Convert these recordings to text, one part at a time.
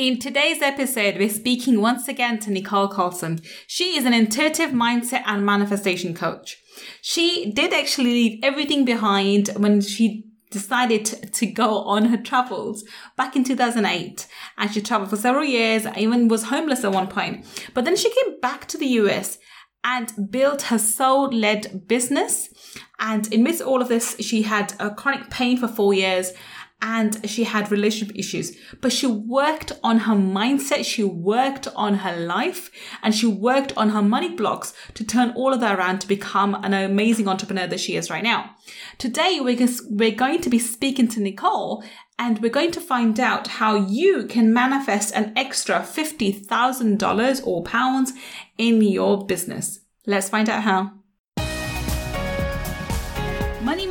In today's episode, we're speaking once again to Nicole Carlson. She is an intuitive mindset and manifestation coach. She did actually leave everything behind when she decided to go on her travels back in 2008 and she traveled for several years even was homeless at one point but then she came back to the us and built her soul led business and amidst all of this she had a chronic pain for four years and she had relationship issues, but she worked on her mindset. She worked on her life and she worked on her money blocks to turn all of that around to become an amazing entrepreneur that she is right now. Today, we're, going to be speaking to Nicole and we're going to find out how you can manifest an extra $50,000 or pounds in your business. Let's find out how.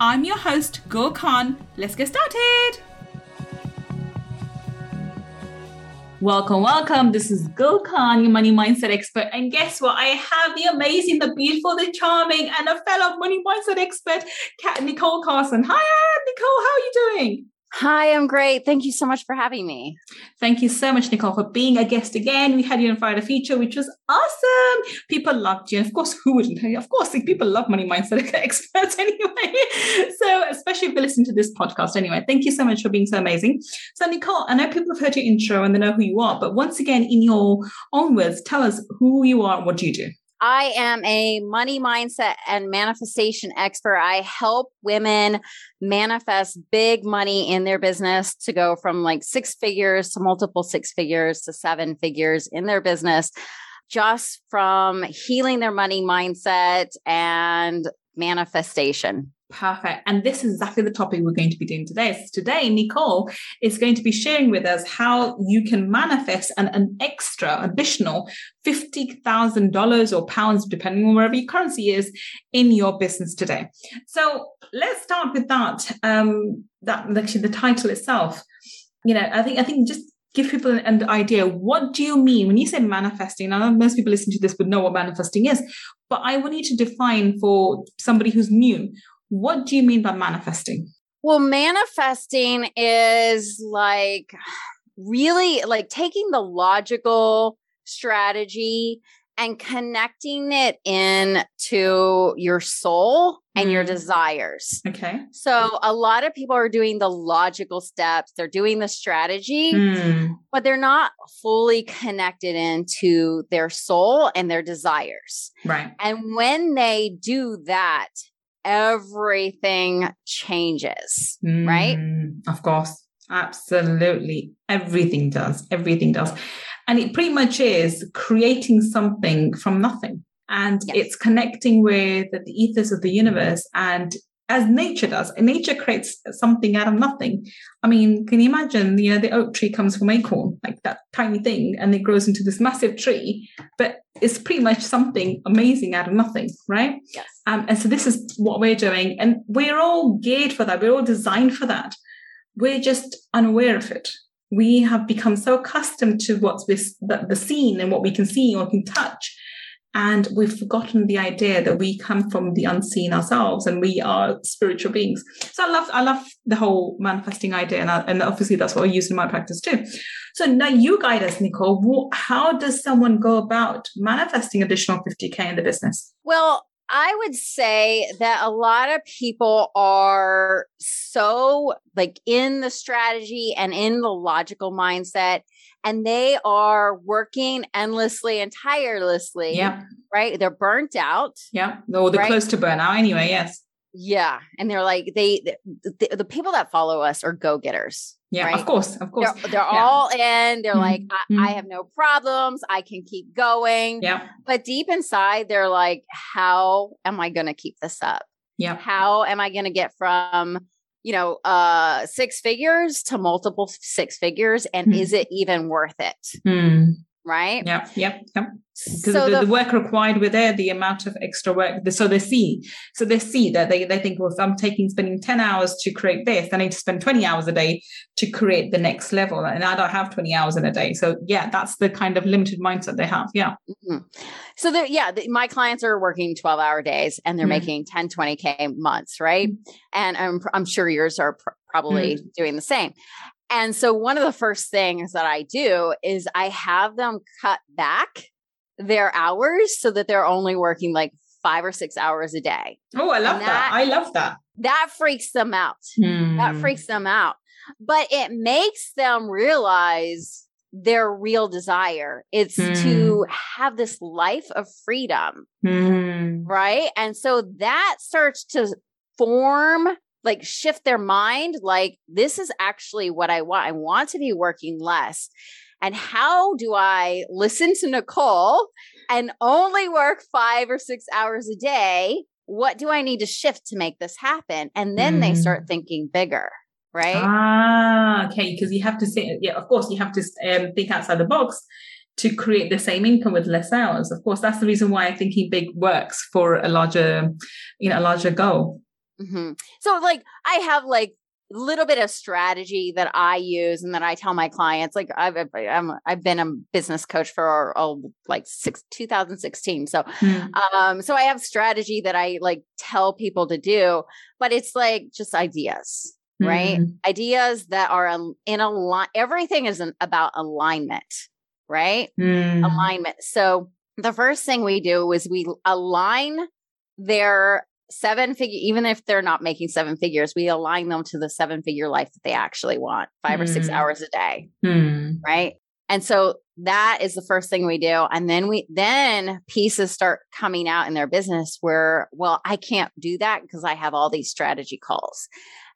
I'm your host, Gul Khan. Let's get started. Welcome, welcome. This is Gul Khan, your money mindset expert. And guess what? I have the amazing, the beautiful, the charming, and a fellow money mindset expert, Nicole Carson. Hi, Nicole. How are you doing? Hi, I'm great. Thank you so much for having me. Thank you so much, Nicole, for being a guest again. We had you in Friday Feature, which was awesome. People loved you. And Of course, who wouldn't? Of course, people love money mindset experts anyway. So, especially if they listen to this podcast anyway. Thank you so much for being so amazing. So, Nicole, I know people have heard your intro and they know who you are, but once again, in your own words, tell us who you are and what do you do? I am a money mindset and manifestation expert. I help women manifest big money in their business to go from like six figures to multiple six figures to seven figures in their business just from healing their money mindset and manifestation. Perfect. And this is exactly the topic we're going to be doing today. So today, Nicole is going to be sharing with us how you can manifest an, an extra additional $50,000 or pounds, depending on wherever your currency is in your business today. So let's start with that. Um, that actually the title itself. You know, I think, I think just give people an, an, idea. What do you mean when you say manifesting? I know most people listening to this would know what manifesting is, but I want you to define for somebody who's new what do you mean by manifesting? Well, manifesting is like really like taking the logical strategy and connecting it in to your soul and mm. your desires. Okay. So a lot of people are doing the logical steps, they're doing the strategy, mm. but they're not fully connected into their soul and their desires. Right. And when they do that, everything changes, mm, right? Of course. Absolutely. Everything does. Everything does. And it pretty much is creating something from nothing. And yes. it's connecting with the ethos of the universe and as nature does. And nature creates something out of nothing. I mean, can you imagine, you know, the oak tree comes from acorn, like that tiny thing, and it grows into this massive tree, but it's pretty much something amazing out of nothing, right? Yes. Um, and so this is what we're doing. And we're all geared for that. We're all designed for that. We're just unaware of it. We have become so accustomed to what's this, the, the scene and what we can see or can touch and we've forgotten the idea that we come from the unseen ourselves and we are spiritual beings. So I love, I love the whole manifesting idea. And, I, and obviously that's what I use in my practice too. So now you guide us, Nicole. How does someone go about manifesting additional 50K in the business? Well, I would say that a lot of people are so like in the strategy and in the logical mindset and they are working endlessly and tirelessly. Yeah. Right. They're burnt out. Yeah. Or they're right? close to burnout anyway. Yes. Yeah. And they're like, they, the, the people that follow us are go getters. Yeah, right? of course, of course. They're, they're yeah. all in. They're mm-hmm. like, I, mm-hmm. I, have no problems. I can keep going. Yeah. But deep inside, they're like, how am I going to keep this up? Yeah. How am I going to get from you know, uh, six figures to multiple six figures, and Mm. is it even worth it? Right. Yeah, yeah, yeah. Because So the, the, work required with there, the amount of extra work. So they see, so they see that they, they think, well, if I'm taking spending 10 hours to create this, I need to spend 20 hours a day to create the next level. And I don't have 20 hours in a day. So yeah, that's the kind of limited mindset they have. Yeah. Mhm. So the, yeah, the, my clients are working 12 hour days and they're Mm. making 10, 20K months, right? And I'm, I'm sure yours are pr- probably doing the same. And so one of the first things that I do is I have them cut back their hours so that they're only working like five or six hours a day. Oh, I love that. that- I love that. That freaks them out. That Hmm. freaks them out. But it makes them realize their real desire. It's to have this life of freedom, Hmm. right? And so that starts to form, like shift their mind like, this is actually what I want. I want to be working less. And how do I listen to Nicole and only work five or six hours a day? What do I need to shift to make this happen? And then they Mm. start thinking bigger, right? Ah, okay. Because you have to say, yeah, of course, you have to um, think outside the box to create the same income with less hours. Of course, that's the reason why thinking big works for a larger, you know, a larger goal. Hmm So, like, I have like a little bit of strategy that I use and that I tell my clients. Like, I've I'm, I've been a business coach for oh, like six 2016. So, Hmm. um, so I have strategy that I like tell people to do, but it's like just ideas, right? Hmm. Ideas that are in a line. Everything is an, about alignment, right? Hmm. alignment. So the first thing we do is we align their seven figure, even if they're not making seven figures, we align them to the seven figure life that they actually want, five or six Mm. hours a day. Hmm. Right. And so that is the first thing we do. And then we, then pieces start coming out in their business where, well, I can't do that because I have all these strategy calls.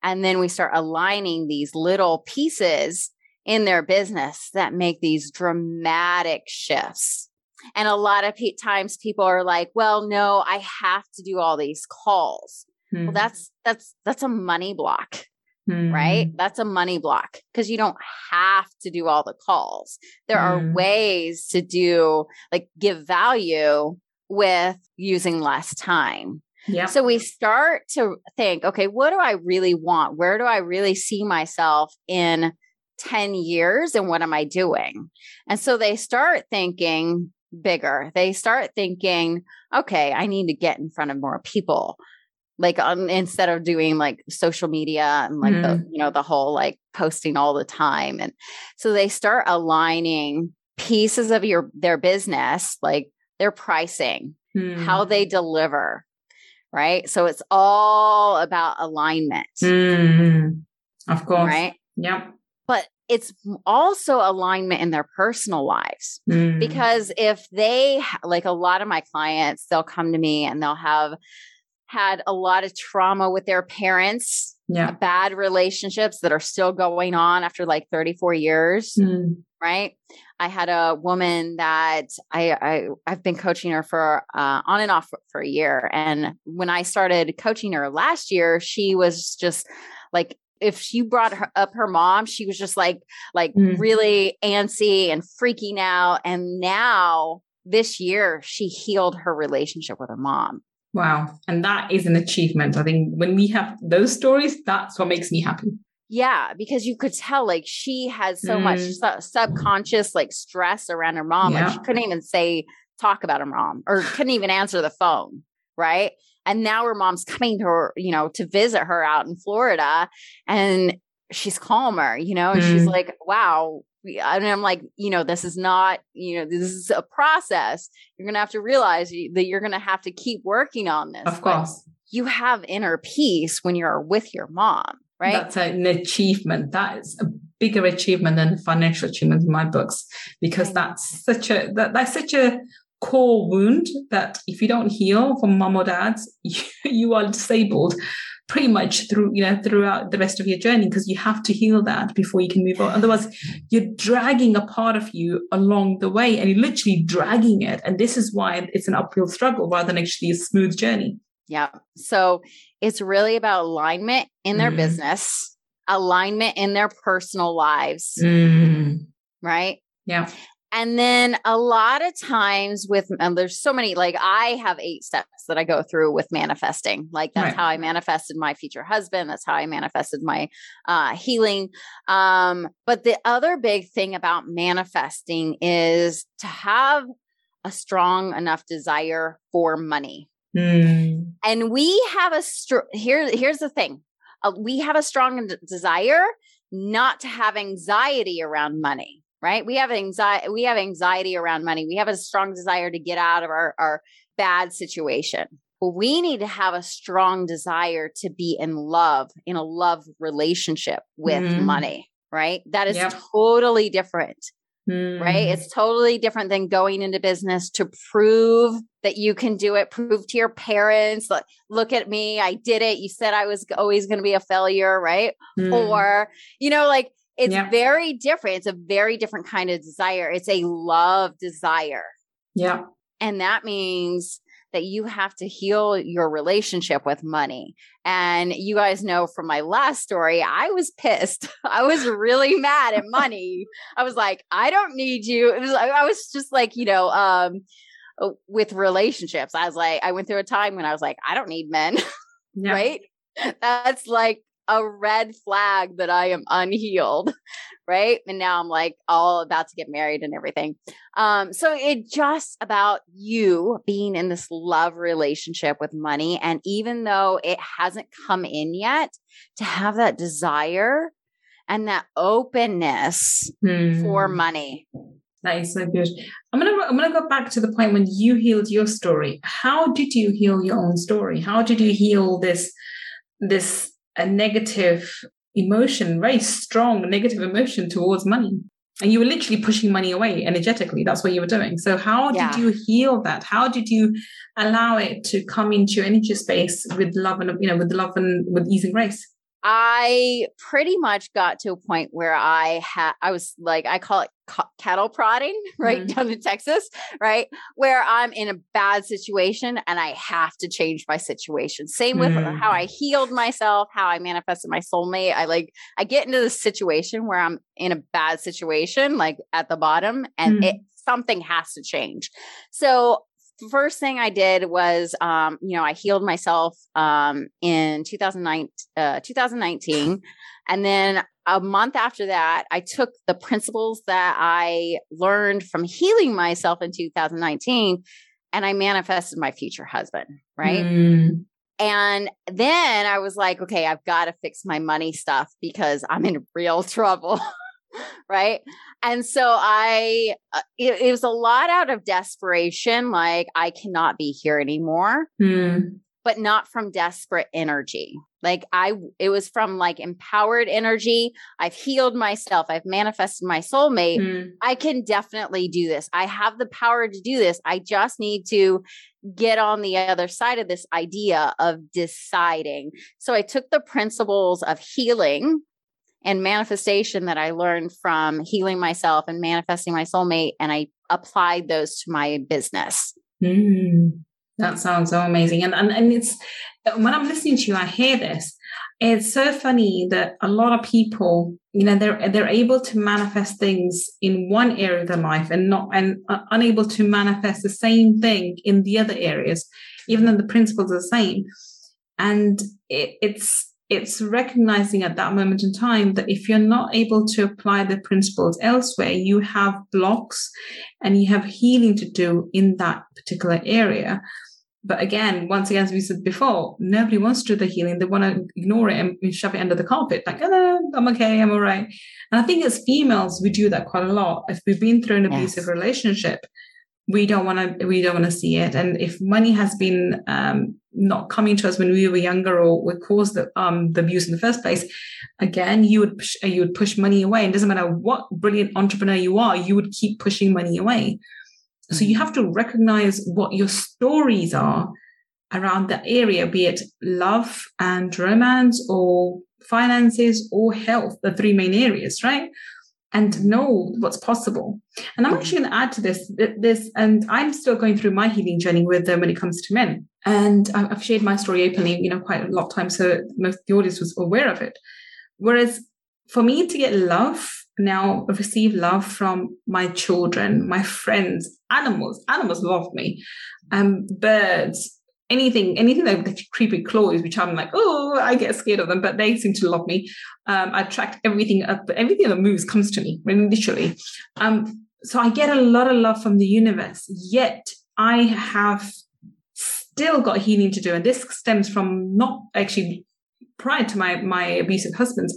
And then we start aligning these little pieces in their business that make these dramatic shifts. And a lot of pe- times people are like, well, no, I have to do all these calls. Hmm. Well, that's, that's, that's a money block Hmm. right? That's a money block because you don't have to do all the calls. There are Mm. ways to do like give value with using less time. Yeah. So we start to think, okay, what do I really want? Where do I really see myself in 10 years and what am I doing? And so they start thinking bigger. They start thinking, okay, I need to get in front of more people like um, instead of doing like social media and like the you know the whole like posting all the time and so they start aligning pieces of your their business like their pricing Hmm. how they deliver right so it's all about alignment Hmm. Of course. right Yeah. but it's also alignment in their personal lives Hmm. because if they like a lot of my clients they'll come to me and they'll have had a lot of trauma with their parents yeah. bad relationships that are still going on after like 34 years Hmm. right i had a woman that i, I i've been coaching her for uh, on and off for, for a year and when i started coaching her last year she was just like if she brought her, up her mom she was just like like Mm. really antsy and freaking out and now this year she healed her relationship with her mom Wow. And that is an achievement. I think when we have those stories, that's what makes me happy. Yeah, because you could tell like she has so much Mm. su- subconscious like stress around her mom. Like Yeah. she couldn't even say talk about her mom or couldn't even answer the phone, right? And now her mom's coming to her, you know, to visit her out in Florida and she's calmer, you know, and she's Mm. like, wow. And I'm like, you know, this is not, you know, this is a process. You're going to have to realize that you're going to have to keep working on this. Of but course. You have inner peace when you're with your mom, right? That's an achievement. That is a bigger achievement than financial achievement in my books because that's such a that, that's such a core wound that if you don't heal from mom or dad, you, you are disabled pretty much through you know throughout the rest of your journey because you have to heal that before you can move on. Otherwise, you're dragging a part of you along the way and you're literally dragging it. And this is why it's an uphill struggle rather than actually a smooth journey. Yeah. So it's really about alignment in their mm. business, alignment in their personal lives. Mm. Right. Yeah. And then a lot of times with, and there's so many, like I have eight steps that I go through with manifesting. Like that's right. how I manifested my future husband. That's how I manifested my uh, healing. Um, but the other big thing about manifesting is to have a strong enough desire for money. Mm. And we have a str- here. Here's the thing: uh, we have a strong desire not to have anxiety around money right? We have anxiety, we have anxiety around money. We have a strong desire to get out of our, our bad situation. But we need to have a strong desire to be in love, in a love relationship with mm. money, right? That is yep. totally different. Mm. Right. It's totally different than going into business to prove that you can do it, prove to your parents, look, look at me, I did it. You said I was always going to be a failure, right? Mm. Or, you know, like it's yeah. very different. It's a very different kind of desire. It's a love desire. Yeah. And that means that you have to heal your relationship with money. And you guys know from my last story, I was pissed. I was really mad at money. I was like, I don't need you. It was I was just like, you know, um uh, with relationships. I was like, I went through a time when I was like, I don't need men. Yeah. right? That's like a red flag that I am unhealed. Right. And now I'm like all about to get married and everything. Um, so it's just about you being in this love relationship with money. And even though it hasn't come in yet, to have that desire and that openness hmm. for money. That is so good. I'm gonna I'm gonna go back to the point when you healed your story. How did you heal your own story? How did you heal this this a negative emotion, very strong negative emotion towards money. And you were literally pushing money away energetically. That's what you were doing. So how yeah. did you heal that? How did you allow it to come into your energy space with love and you know with love and with ease and grace? I pretty much got to a point where I had, I was like, I call it ca- cattle prodding, right mm-hmm. down in Texas, right, where I'm in a bad situation and I have to change my situation. Same with mm-hmm. how I healed myself, how I manifested my soulmate. I like, I get into the situation where I'm in a bad situation, like at the bottom, and mm-hmm. it something has to change. So first thing I did was, um, you know, I healed myself um, in 2009, uh, 2019. And then a month after that, I took the principles that I learned from healing myself in 2019 and I manifested my future husband, right? Mm. And then I was like, okay, I've got to fix my money stuff because I'm in real trouble. right? And so i uh, it, it, was a lot out of desperation like i cannot be here anymore. Mm. but not from desperate energy. Like i it was from like empowered energy. I've healed myself. I've manifested my soulmate. Mm. i can definitely do this. I have the power to do this. I just need to get on the other side of this idea of deciding. So i took the principles of healing and manifestation that I learned from healing myself and manifesting my soulmate, and I applied those to my business. Mm, that sounds so amazing. And, and and it's when I'm listening to you, I hear this. It's so funny that a lot of people, you know, they're they're able to manifest things in one area of their life and not and unable to manifest the same thing in the other areas, even though the principles are the same. And it, it's it's recognizing at that moment in time that if you're not able to apply the principles elsewhere, you have blocks and you have healing to do in that particular area. But again, once again, as we said before, nobody wants to do the healing. They want to ignore it and shove it under the carpet. Like, oh, I'm okay, I'm all right. And I think as females, we do that quite a lot. If we've been through an abusive yes. relationship, we don't want to we don't want to see it. And if money has been um, not coming to us when we were younger or what caused the um, the abuse in the first place again you would push, you would push money away. And it doesn't matter what brilliant entrepreneur you are you would keep pushing money away. So you have to recognize what your stories are around that area be it love and romance or finances or health the three main areas right and know what's possible. And I'm actually going to add to this, this, and I'm still going through my healing journey with them when it comes to men. And I've shared my story openly, you know, quite a lot of times, so most the audience was aware of it. Whereas for me to get love now, receive love from my children, my friends, animals, animals love me, um, birds, anything, anything that like creepy claws, which I'm like, oh, I get scared of them, but they seem to love me. Um, I attract everything up, everything that moves comes to me, literally. Um, so I get a lot of love from the universe. Yet I have still got healing to do, and this stems from not actually prior to my my abusive husbands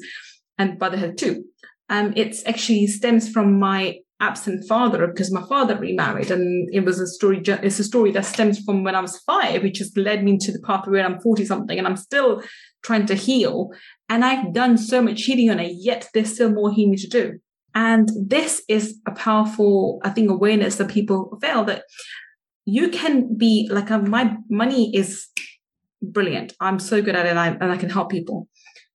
and brotherhood too. Um, it's actually stems from my absent father because my father remarried and it was a story it's a story that stems from when i was five which has led me to the path where i'm 40 something and i'm still trying to heal. And i've done so much healing on it yet there's still more healing to do. And this is a powerful i think awareness that people fail that you can be like my money is brilliant. I'm so good at it and I, and I can help people.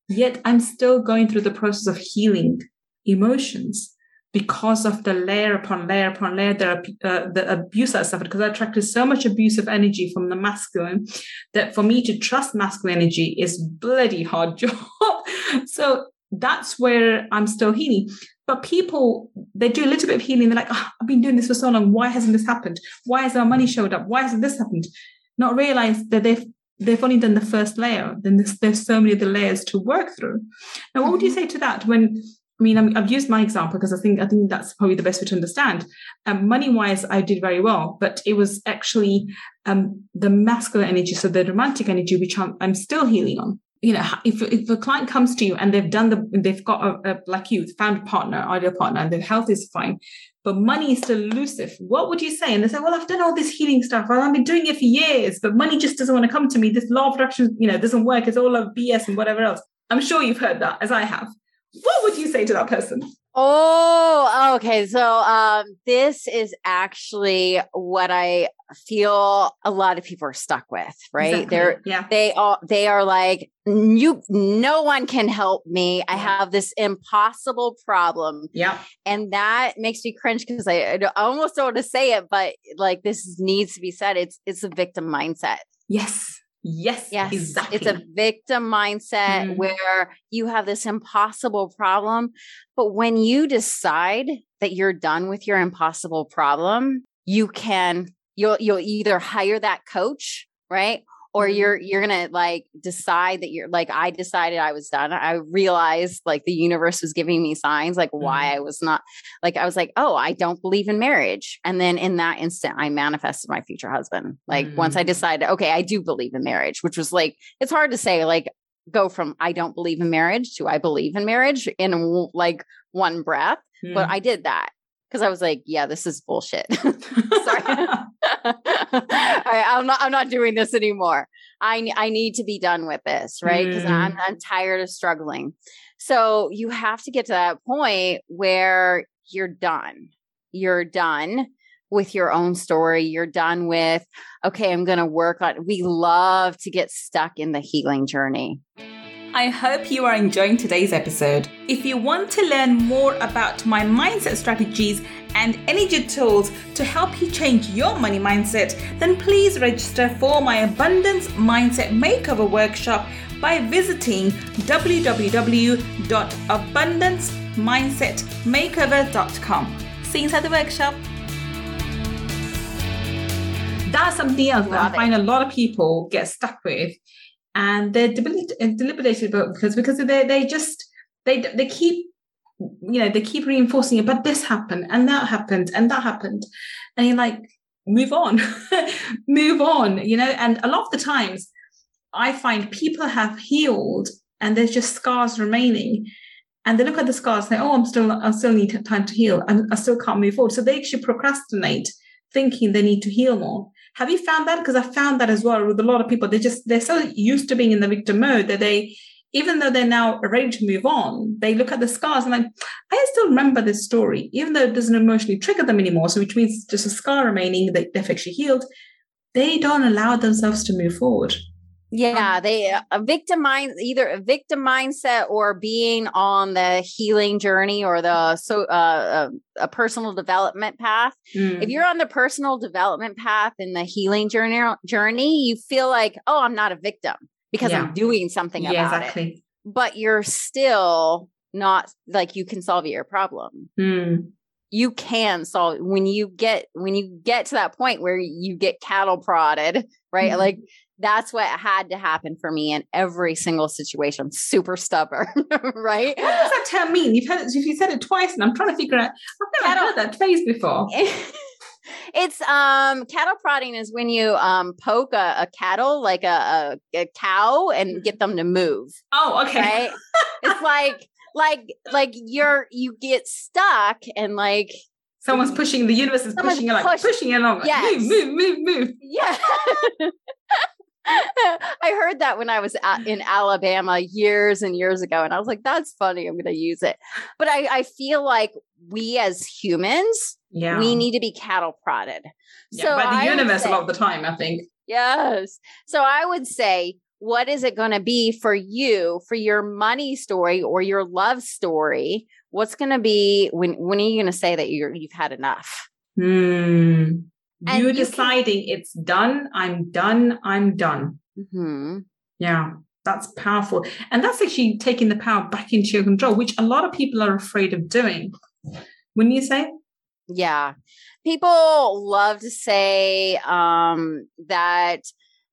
Yet i'm still going through the process of healing emotions because of the layer upon layer upon layer there are uh, the abuse I suffered because I attracted so much abusive energy from the masculine that for me to trust masculine energy is bloody hard job. so that's where I'm still healing. But people, they do a little bit of healing. They're like, oh, I've been doing this for so long. Why hasn't this happened? Why has our money showed up? Why hasn't this happened? Not realize that they've they've only done the first layer. Then there's, there's so many of the layers to work through. Now, what would you mm-hmm. say to that when I mean, i have used my example because I think I think that's probably the best way to understand. Um, money wise, I did very well, but it was actually um, the masculine energy, so the romantic energy, which I'm, I'm still healing on. You know, if if a client comes to you and they've done the, they've got a, a like you found a partner, ideal partner, and their health is fine, but money is still elusive. What would you say? And they say, well, I've done all this healing stuff. I've been doing it for years, but money just doesn't want to come to me. This law of attraction, you know, doesn't work. It's all of BS and whatever else. I'm sure you've heard that, as I have what would you say to that person? Oh, okay. So um, this is actually what I feel a lot of people are stuck with, right? Exactly. They're yeah. they all they are like you no one can help me. I have this impossible problem. Yeah. And that makes me cringe because I, I almost don't want to say it, but like this needs to be said. It's it's a victim mindset. Yes. Yes, yes, exactly. It's a victim mindset mm. where you have this impossible problem. But when you decide that you're done with your impossible problem, you can you'll you'll either hire that coach, right? Or mm-hmm. you're you're gonna like decide that you're like i decided i was done i realized like the universe was giving me signs like why mm-hmm. i was not like i was like oh i don't believe in marriage and then in that instant i manifested my future husband like mm-hmm. once i mm. decided okay i do believe in marriage which was like it's hard to say like go from i don't believe in marriage to i believe in marriage in like one breath mm-hmm. but mm. i did that because I was like, yeah, this is bullshit. Sorry. I, am not I'm not doing this anymore. I I need to be done with this, right? Because mm. I'm I'm tired of struggling. So you have to get to that point where you're done. You're done with your own story. You're done with, okay, I'm going to work on. We love to get stuck in the healing journey. I hope you are enjoying today's episode. If you want to learn more about my mindset strategies and energy tools to help you change your money mindset, then please register for my Abundance Mindset Makeover Workshop by visiting www.abundancemindsetmakeover.com. See you inside the workshop. That's something else that I find a lot of people get stuck with and they're deliberated about because because they they just they they keep you know they keep reinforcing it but this happened and that happened and that happened. And you're like move on move on you know? And a lot of the times i find people have healed and there's just scars remaining. And they look at the scars and say oh i'm still i still need time to heal and i still can't move forward. So they actually procrastinate thinking they need to heal more have you found that? Because I found that as well with a lot of people. They just they're so used to being in the victim mode that they, even though they're now ready to move on, they look at the scars and like, I still remember this story, even though it doesn't emotionally trigger them anymore. So which means just a scar remaining that they've actually healed. They don't allow themselves to move forward. Yeah, they a victim mind either a victim mindset or being on the healing journey or the so uh, a, a personal development path. Mm. If you're on the personal development path in the healing journey journey, you feel like, "Oh, I'm not a victim because yeah. I'm doing something yeah, about exactly. it." But you're still not like you can solve your problem. Mm. You can solve when you get when you get to that point where you get cattle prodded, right? Mm. Like that's what had to happen for me in every single situation. I'm super stubborn, right? What does that term mean? You've heard it, you said it twice, and I'm trying to figure out. I've never heard that phrase before. it's um cattle prodding is when you um poke a, a cattle like a, a, a, cow and get them to move. Oh, okay. Right? it's like like like you're you get stuck and like someone's pushing the universe is pushing you like pushing it along. Yes. Move, move, move, move. Yeah. I heard that when I was in Alabama years and years ago, and I was like, "That's funny. I'm going to use it." But I, I feel like we as humans, yeah. we need to be cattle prodded. Yeah, so by the I universe say, a lot of the time, I think. Yes. So I would say, what is it going to be for you for your money story or your love story? What's going to be when? When are you going to say that you're you've had enough? Hmm and you're you deciding can... it's done i'm done i'm done. Mm-hmm. yeah that's powerful. And that's actually taking the power back into your control which a lot of people are afraid of doing. Wouldn't you say? Yeah. People love to say um that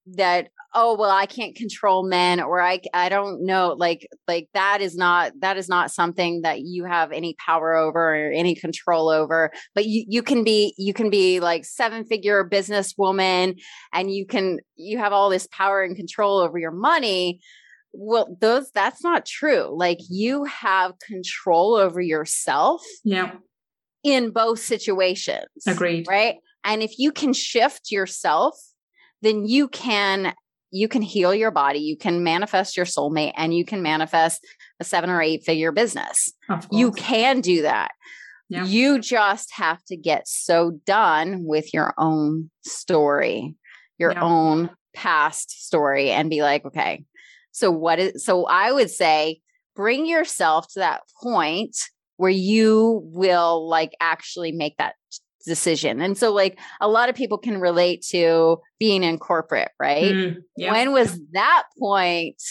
that oh well i can't control men or i i don't know like like that is not that is not something that you have any power over or any control over but you you can be you can be like seven figure businesswoman and you can you have all this power and control over your money. Well those that's not true like you have control over yourself yeah. in both situations agreed. right? And if you can shift yourself then you can you can heal your body, you can manifest your soulmate, and you can manifest a seven or eight figure business. You can do that. Yeah. You just have to get so done with your own story, your yeah. own past story, and be like, okay, so what is, so I would say bring yourself to that point where you will like actually make that decision. And so, like, a lot of people can relate to being in corporate, right? Mm, yeah. When was that point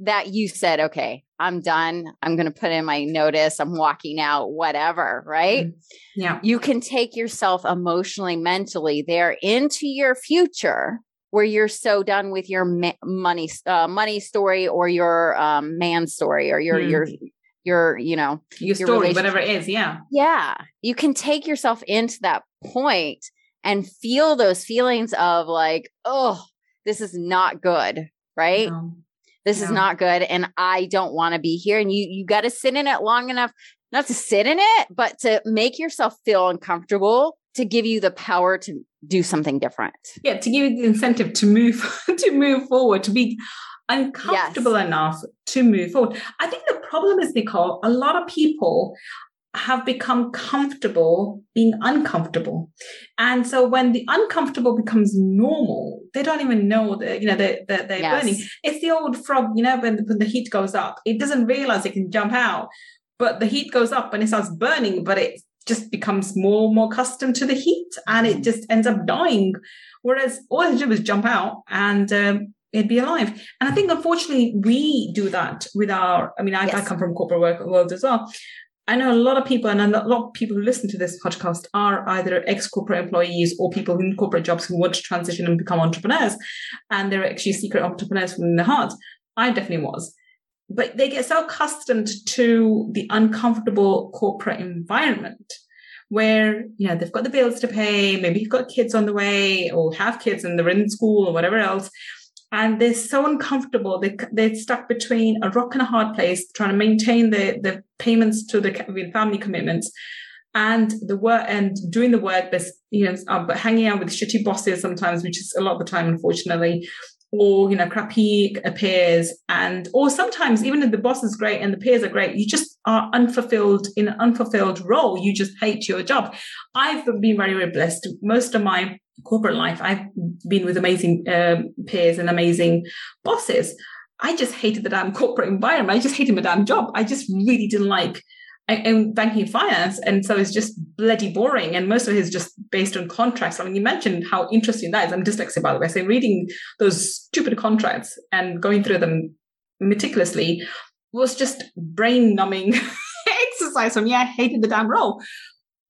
that you said, okay, I'm done. I'm going to put in my notice. I'm walking out, whatever, right? Mm, yeah. You can take yourself emotionally, mentally there into your future where you're so done with your ma- money uh, money story or your um, man story or your mm. your your you know your, your story whatever it is yeah. Yeah. You can take yourself into that point and feel those feelings of like oh this is not good right? No. this no. is not good and i don't want to be here and you you got to sit in it long enough not to sit in it but to make yourself feel uncomfortable to give you the power to do something different. Yeah to give you the incentive to move to move forward to be uncomfortable yes. enough to move forward. I think the problem is, Nicole, a lot of people have become comfortable being uncomfortable. And so when the uncomfortable becomes normal, they don't even know that, you know, they're, they're, they're yes. burning. It's the old frog, you know, when, when the heat goes up, it doesn't realize it can jump out, but the heat goes up and it starts burning, but it just becomes more and more accustomed to the heat and it just ends up dying. Whereas all it do is jump out and um, it'd be alive. And I think unfortunately we do that with our, I mean, I, yes. I come from corporate work world as well. I know a lot of people, and a lot of people who listen to this podcast are either ex-corporate employees or people in corporate jobs who want to transition and become entrepreneurs, and they're actually secret entrepreneurs from their heart. I definitely was, but they get so accustomed to the uncomfortable corporate environment where you know they've got the bills to pay, maybe you've got kids on the way, or have kids and they're in school or whatever else, and they're so uncomfortable. They, they're stuck between a rock and a hard place, trying to maintain the, the payments to the family commitments and the work and doing the work, but, you know, uh, but hanging out with shitty bosses sometimes, which is a lot of the time, unfortunately. or you know crappy peers and or sometimes even if the boss is great and the peers are great you just are unfulfilled in an unfulfilled role you just hate your job i've been very very blessed most of my corporate life i've been with amazing um, peers and amazing bosses i just hated the damn corporate environment i just hated my damn job i just really didn't like banking and finance. And so it's just bloody boring. And most of it is just based on contracts. I mean, you mentioned how interesting that is. I'm dyslexic, by the way. So reading those stupid contracts and going through them meticulously was just brain numbing exercise for me. I hated the damn role.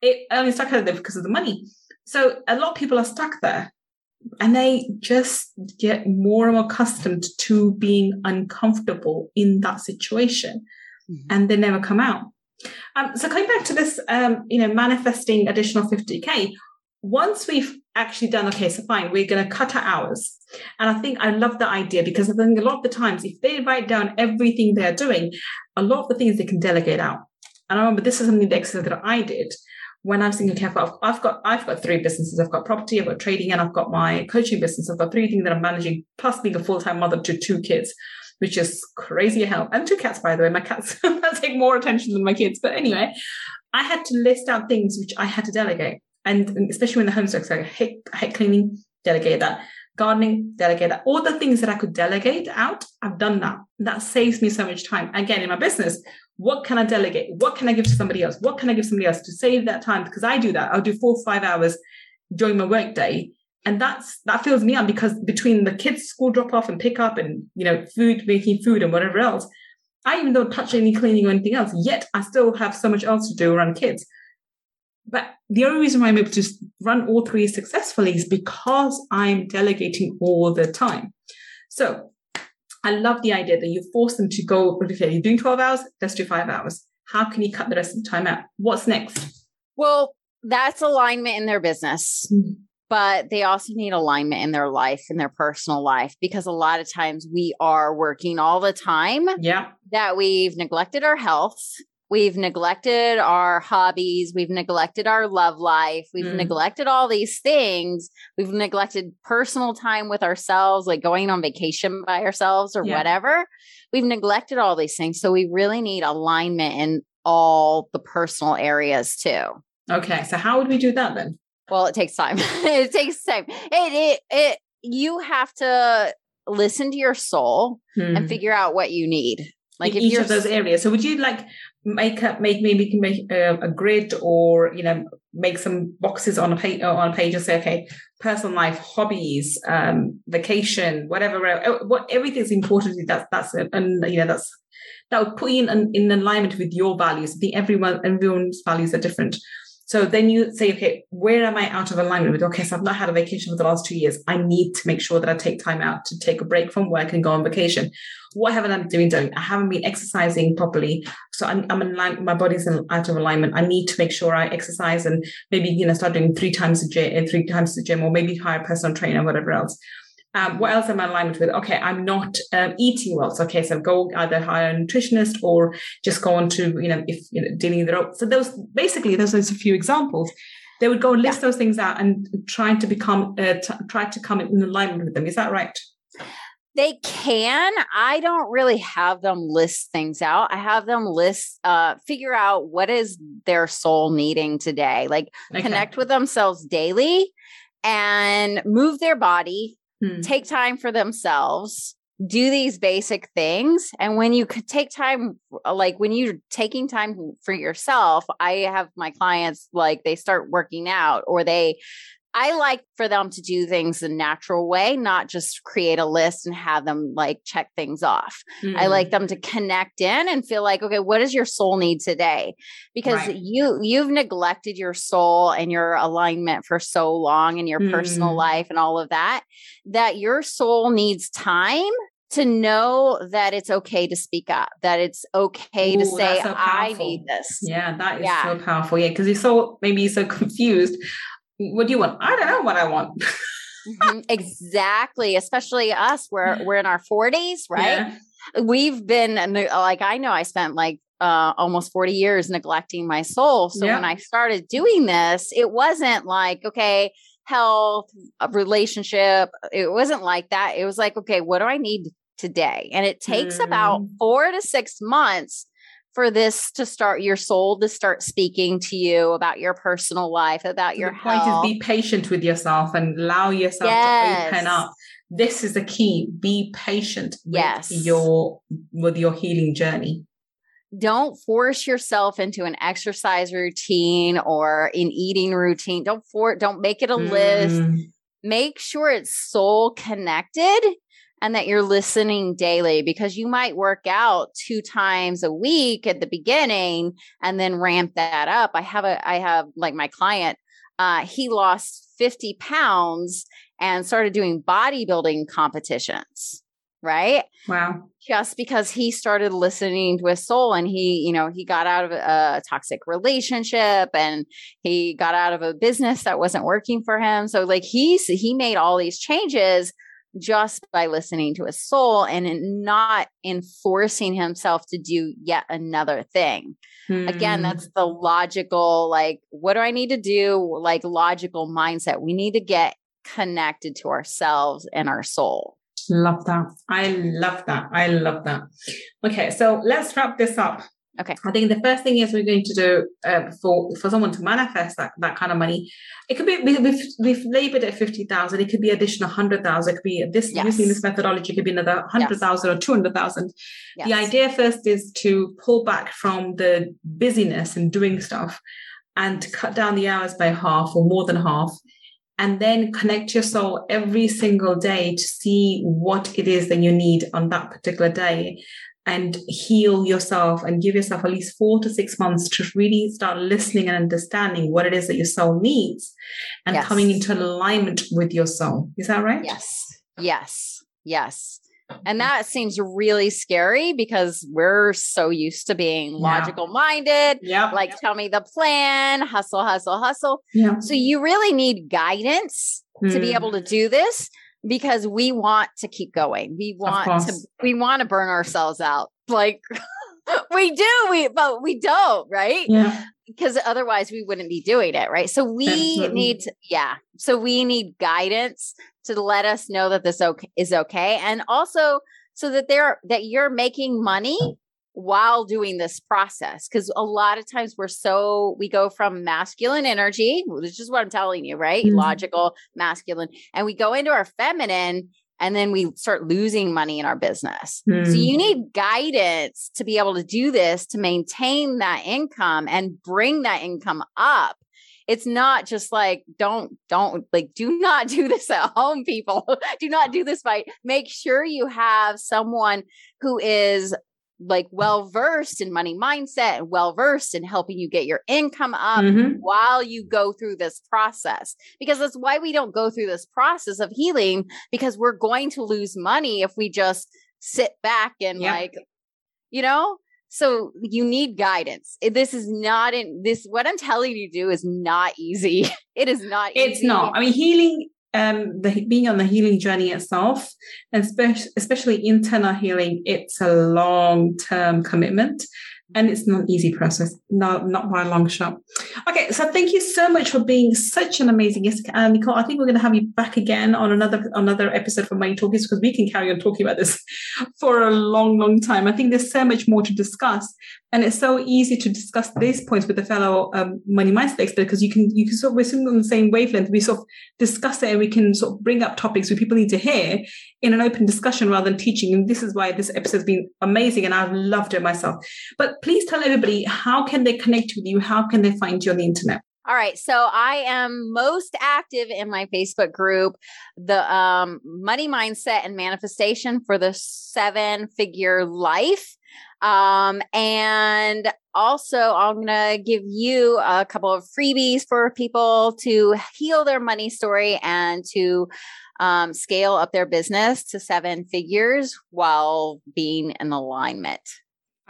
It only stuck out there because of the money. So a lot of people are stuck there and they just get more and more accustomed to being uncomfortable in that situation mm-hmm. and they never come out. Um, so coming back to this, um, you know, manifesting additional 50K, once we've actually done, okay, so fine, we're going to cut our hours. And I think I love the idea because I think a lot of the times, if they write down everything they're doing, a lot of the things they can delegate out. And I remember this is something the exercise that I did when I was thinking, okay, I've got, I've got, I've got three businesses. I've got property, I've got trading, and I've got my coaching business. I've got three things that I'm managing, plus being a full-time mother to two kids which is crazy hell. And two cats, by the way. My cats take more attention than my kids. But anyway, I had to list out things which I had to delegate. And especially when the home so I hate, I hate cleaning, delegate that. Gardening, delegate that. All the things that I could delegate out, I've done that. That saves me so much time. Again, in my business, what can I delegate? What can I give to somebody else? What can I give somebody else to save that time? Because I do that. I'll do four five hours during my workday and that's that fills me up because between the kids school drop off and pick up and you know food making food and whatever else i even don't touch any cleaning or anything else yet i still have so much else to do around kids but the only reason why i'm able to run all three successfully is because i'm delegating all the time so i love the idea that you force them to go okay, you're doing 12 hours let's do five hours. How can you cut the rest of the time out? What's next? Well that's alignment in their business mm-hmm but they also need alignment in their life in their personal life because a lot of times we are working all the time yeah. that we've neglected our health we've neglected our hobbies we've neglected our love life we've mm. neglected all these things we've neglected personal time with ourselves like going on vacation by ourselves or yeah. whatever we've neglected all these things so we really need alignment in all the personal areas too okay so how would we do that then well, it takes time. it takes time. It, it, it, you have to listen to your soul hmm. and figure out what you need. Like in each of those areas. So would you like make up, make maybe can make a, a, grid or you know make some boxes on a page on a page and say okay, personal life, hobbies, um, vacation, whatever, uh, what everything's important. That's that's and you know that's that would put you in in alignment with your values. I think everyone everyone's values are different. So then you say, okay, where am I out of alignment with? Okay, so I've not had a vacation for the last two years. I need to make sure that I take time out to take a break from work and go on vacation. What haven't I been doing? doing? I haven't been exercising properly. So I'm, I'm in line, my body's in, out of alignment. I need to make sure I exercise and maybe, you know, start doing three times a day, three times a gym or maybe hire a personal trainer, whatever else. Um, what else am I aligned with? Okay, I'm not um, eating well. So, okay, so go either hire a nutritionist or just go on to, you know, if you know, dealing with it. So those basically, those are a few examples. They would go and list yeah. those things out and try to become, uh, t- try to come in alignment with them. Is that right? They can. I don't really have them list things out. I have them list, uh, figure out what is their soul needing today. Like okay. connect with themselves daily and move their body hmm. take time for themselves do these basic things and when you take time uh, like when you're taking time for yourself i have my clients like they start working out or they I like for them to do things the natural way, not just create a list and have them like check things off. Mm-hmm. I like mm. them to connect in and feel like, okay, what does your soul need today? Because right. you you've neglected your soul and your alignment for so long in your mm-hmm. personal life and all of that, that your soul needs time to know that it's okay to speak up, that it's okay Ooh, to say, so I need this. Yeah, that is yeah. so powerful. Yeah, because you're so maybe you're so confused what do you want? I don't know what I want. mm-hmm, exactly. Especially us, we're we're in our 40s, right? Yeah. We've been like I know I spent like uh, almost 40 years neglecting my soul. So yeah. when I started doing this, it wasn't like, okay, health, relationship. It wasn't like that. It was like, okay, what do I need today? And it takes mm. about four to six months for this to start your soul to start speaking to you about your personal life about so your the health. point is be patient with yourself and allow yourself yes. to open up this is the key be patient with yes. your with your healing journey don't force yourself into an exercise routine or an eating routine don't for don't make it a mm. list make sure it's soul connected and that you're listening daily because you might work out two times a week at the beginning and then ramp that up i have a i have like my client uh, he lost 50 pounds and started doing bodybuilding competitions right? Wow. Just because he started listening to his soul and he, you know, he got out of a toxic relationship and he got out of a business that wasn't working for him. So like he's he made all these changes just by listening to his soul and not enforcing himself to do yet another thing. Hmm. Again, that's the logical, like, what do I need to do? Like, logical mindset. We need to get connected to ourselves and our soul. Love that. I love that. I love that. Okay, so let's wrap this up. Okay. I think the first thing is we're going to do uh, for for someone to manifest that, that kind of money. It could be we've, we've labeled it fifty thousand. It could be additional hundred thousand. It could be this yes. using this methodology. It could be another hundred thousand yes. or two hundred thousand. Yes. The idea first is to pull back from the busyness and doing stuff, and cut down the hours by half or more than half, and then connect your soul every single day to see what it is that you need on that particular day and heal yourself and give yourself at least four to six months to really start listening and understanding what it is that your soul needs and yes. coming into alignment with your soul. Is that right? Yes. Yes. Yes. And that seems really scary because we're so used to being logical minded. Yeah. Like, tell me the plan, hustle, hustle, hustle. Yeah. So you really need guidance mm. to be able to do this because we want to keep going. We want to we want to burn ourselves out. Like we do, we but we don't, right? Yeah. Because otherwise we wouldn't be doing it, right? So we Absolutely. need to, yeah. So we need guidance to let us know that this okay, is okay and also so that they're that you're making money while doing this process because a lot of times we're so we go from masculine energy which is what i'm telling you right mm-hmm. logical masculine and we go into our feminine and then we start losing money in our business mm-hmm. so you need guidance to be able to do this to maintain that income and bring that income up it's not just like don't don't like do not do this at home people do not do this by make sure you have someone who is like well versed in money mindset and well versed in helping you get your income up mm-hmm. while you go through this process because that's why we don't go through this process of healing because we're going to lose money if we just sit back and like you know so you need guidance. This is not in this. What I'm telling you to do is not easy. It is not. It's easy. not. I mean, healing, um, the being on the healing journey itself, and especially, especially internal healing, it's a long term commitment and it's not an easy process no not by a long shot. Okay so thank you so much for being such an amazing guest uh, nicole. I think we're going to have you back again on another another episode for money talkies because we can carry on talking about this for a long long time. I think there's so much more to discuss and it's so easy to discuss these points with a fellow um, money mindset expert because you can you can sort of we're sitting on the same wavelength. We sort of discuss it and we can sort of bring up topics where people need to hear in an open discussion rather than teaching. And this is why this episode has been amazing and I've loved it myself. But please tell everybody how can they connect with you? How can they find you on the internet? All right. So I am most active in my Facebook group, the um, money mindset and manifestation for the seven figure life. Um, and also, I'm going to give you a couple of freebies for people to heal their money story and to um, scale up their business to seven figures while being in alignment.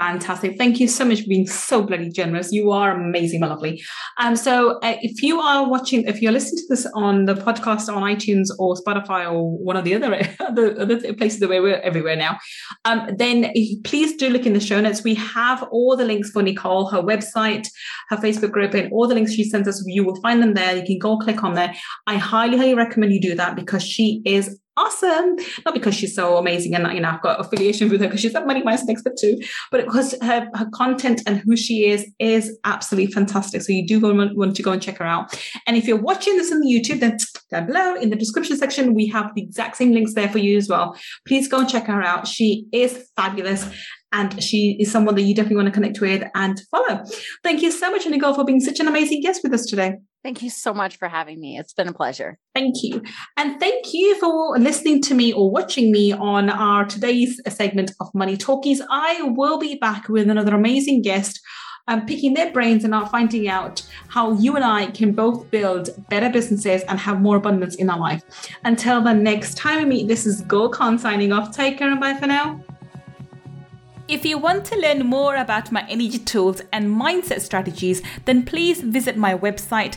Fantastic. Thank you so much for being so bloody generous. You are amazing, my lovely. Um, so uh, if you are watching, if you're listening to this on the podcast on iTunes or Spotify or one of the other, other, other places that we're everywhere now, um, then please do look in the show notes. We have all the links for Nicole, her website, her Facebook group, and all the links she sends us. You will find them there. You can go click on there. I highly, highly recommend you do that because she is awesome. Not because she's so amazing and you know I've got affiliation with her because she's a money mindset expert too, but because her, her content and who she is is absolutely fantastic. So you do want, want to go and check her out. And if you're watching this on YouTube, then down below in the description section we have the exact same links there for you as well. Please go and check her out. She is fabulous and she is someone that you definitely want to connect with and follow. Thank you so much, Nicole, for being such an amazing guest with us today. Thank you so much for having me. It's been a pleasure. Thank you. And thank you for listening to me or watching me on our today's segment of Money Talkies. I will be back with another amazing guest. Um, picking their brains and finding out how you and I can both build better businesses and have more abundance in our life. Until the next time we meet, this is Gokhan signing off. Take care and bye for now. If you want to learn more about my energy tools and mindset strategies, then please visit my website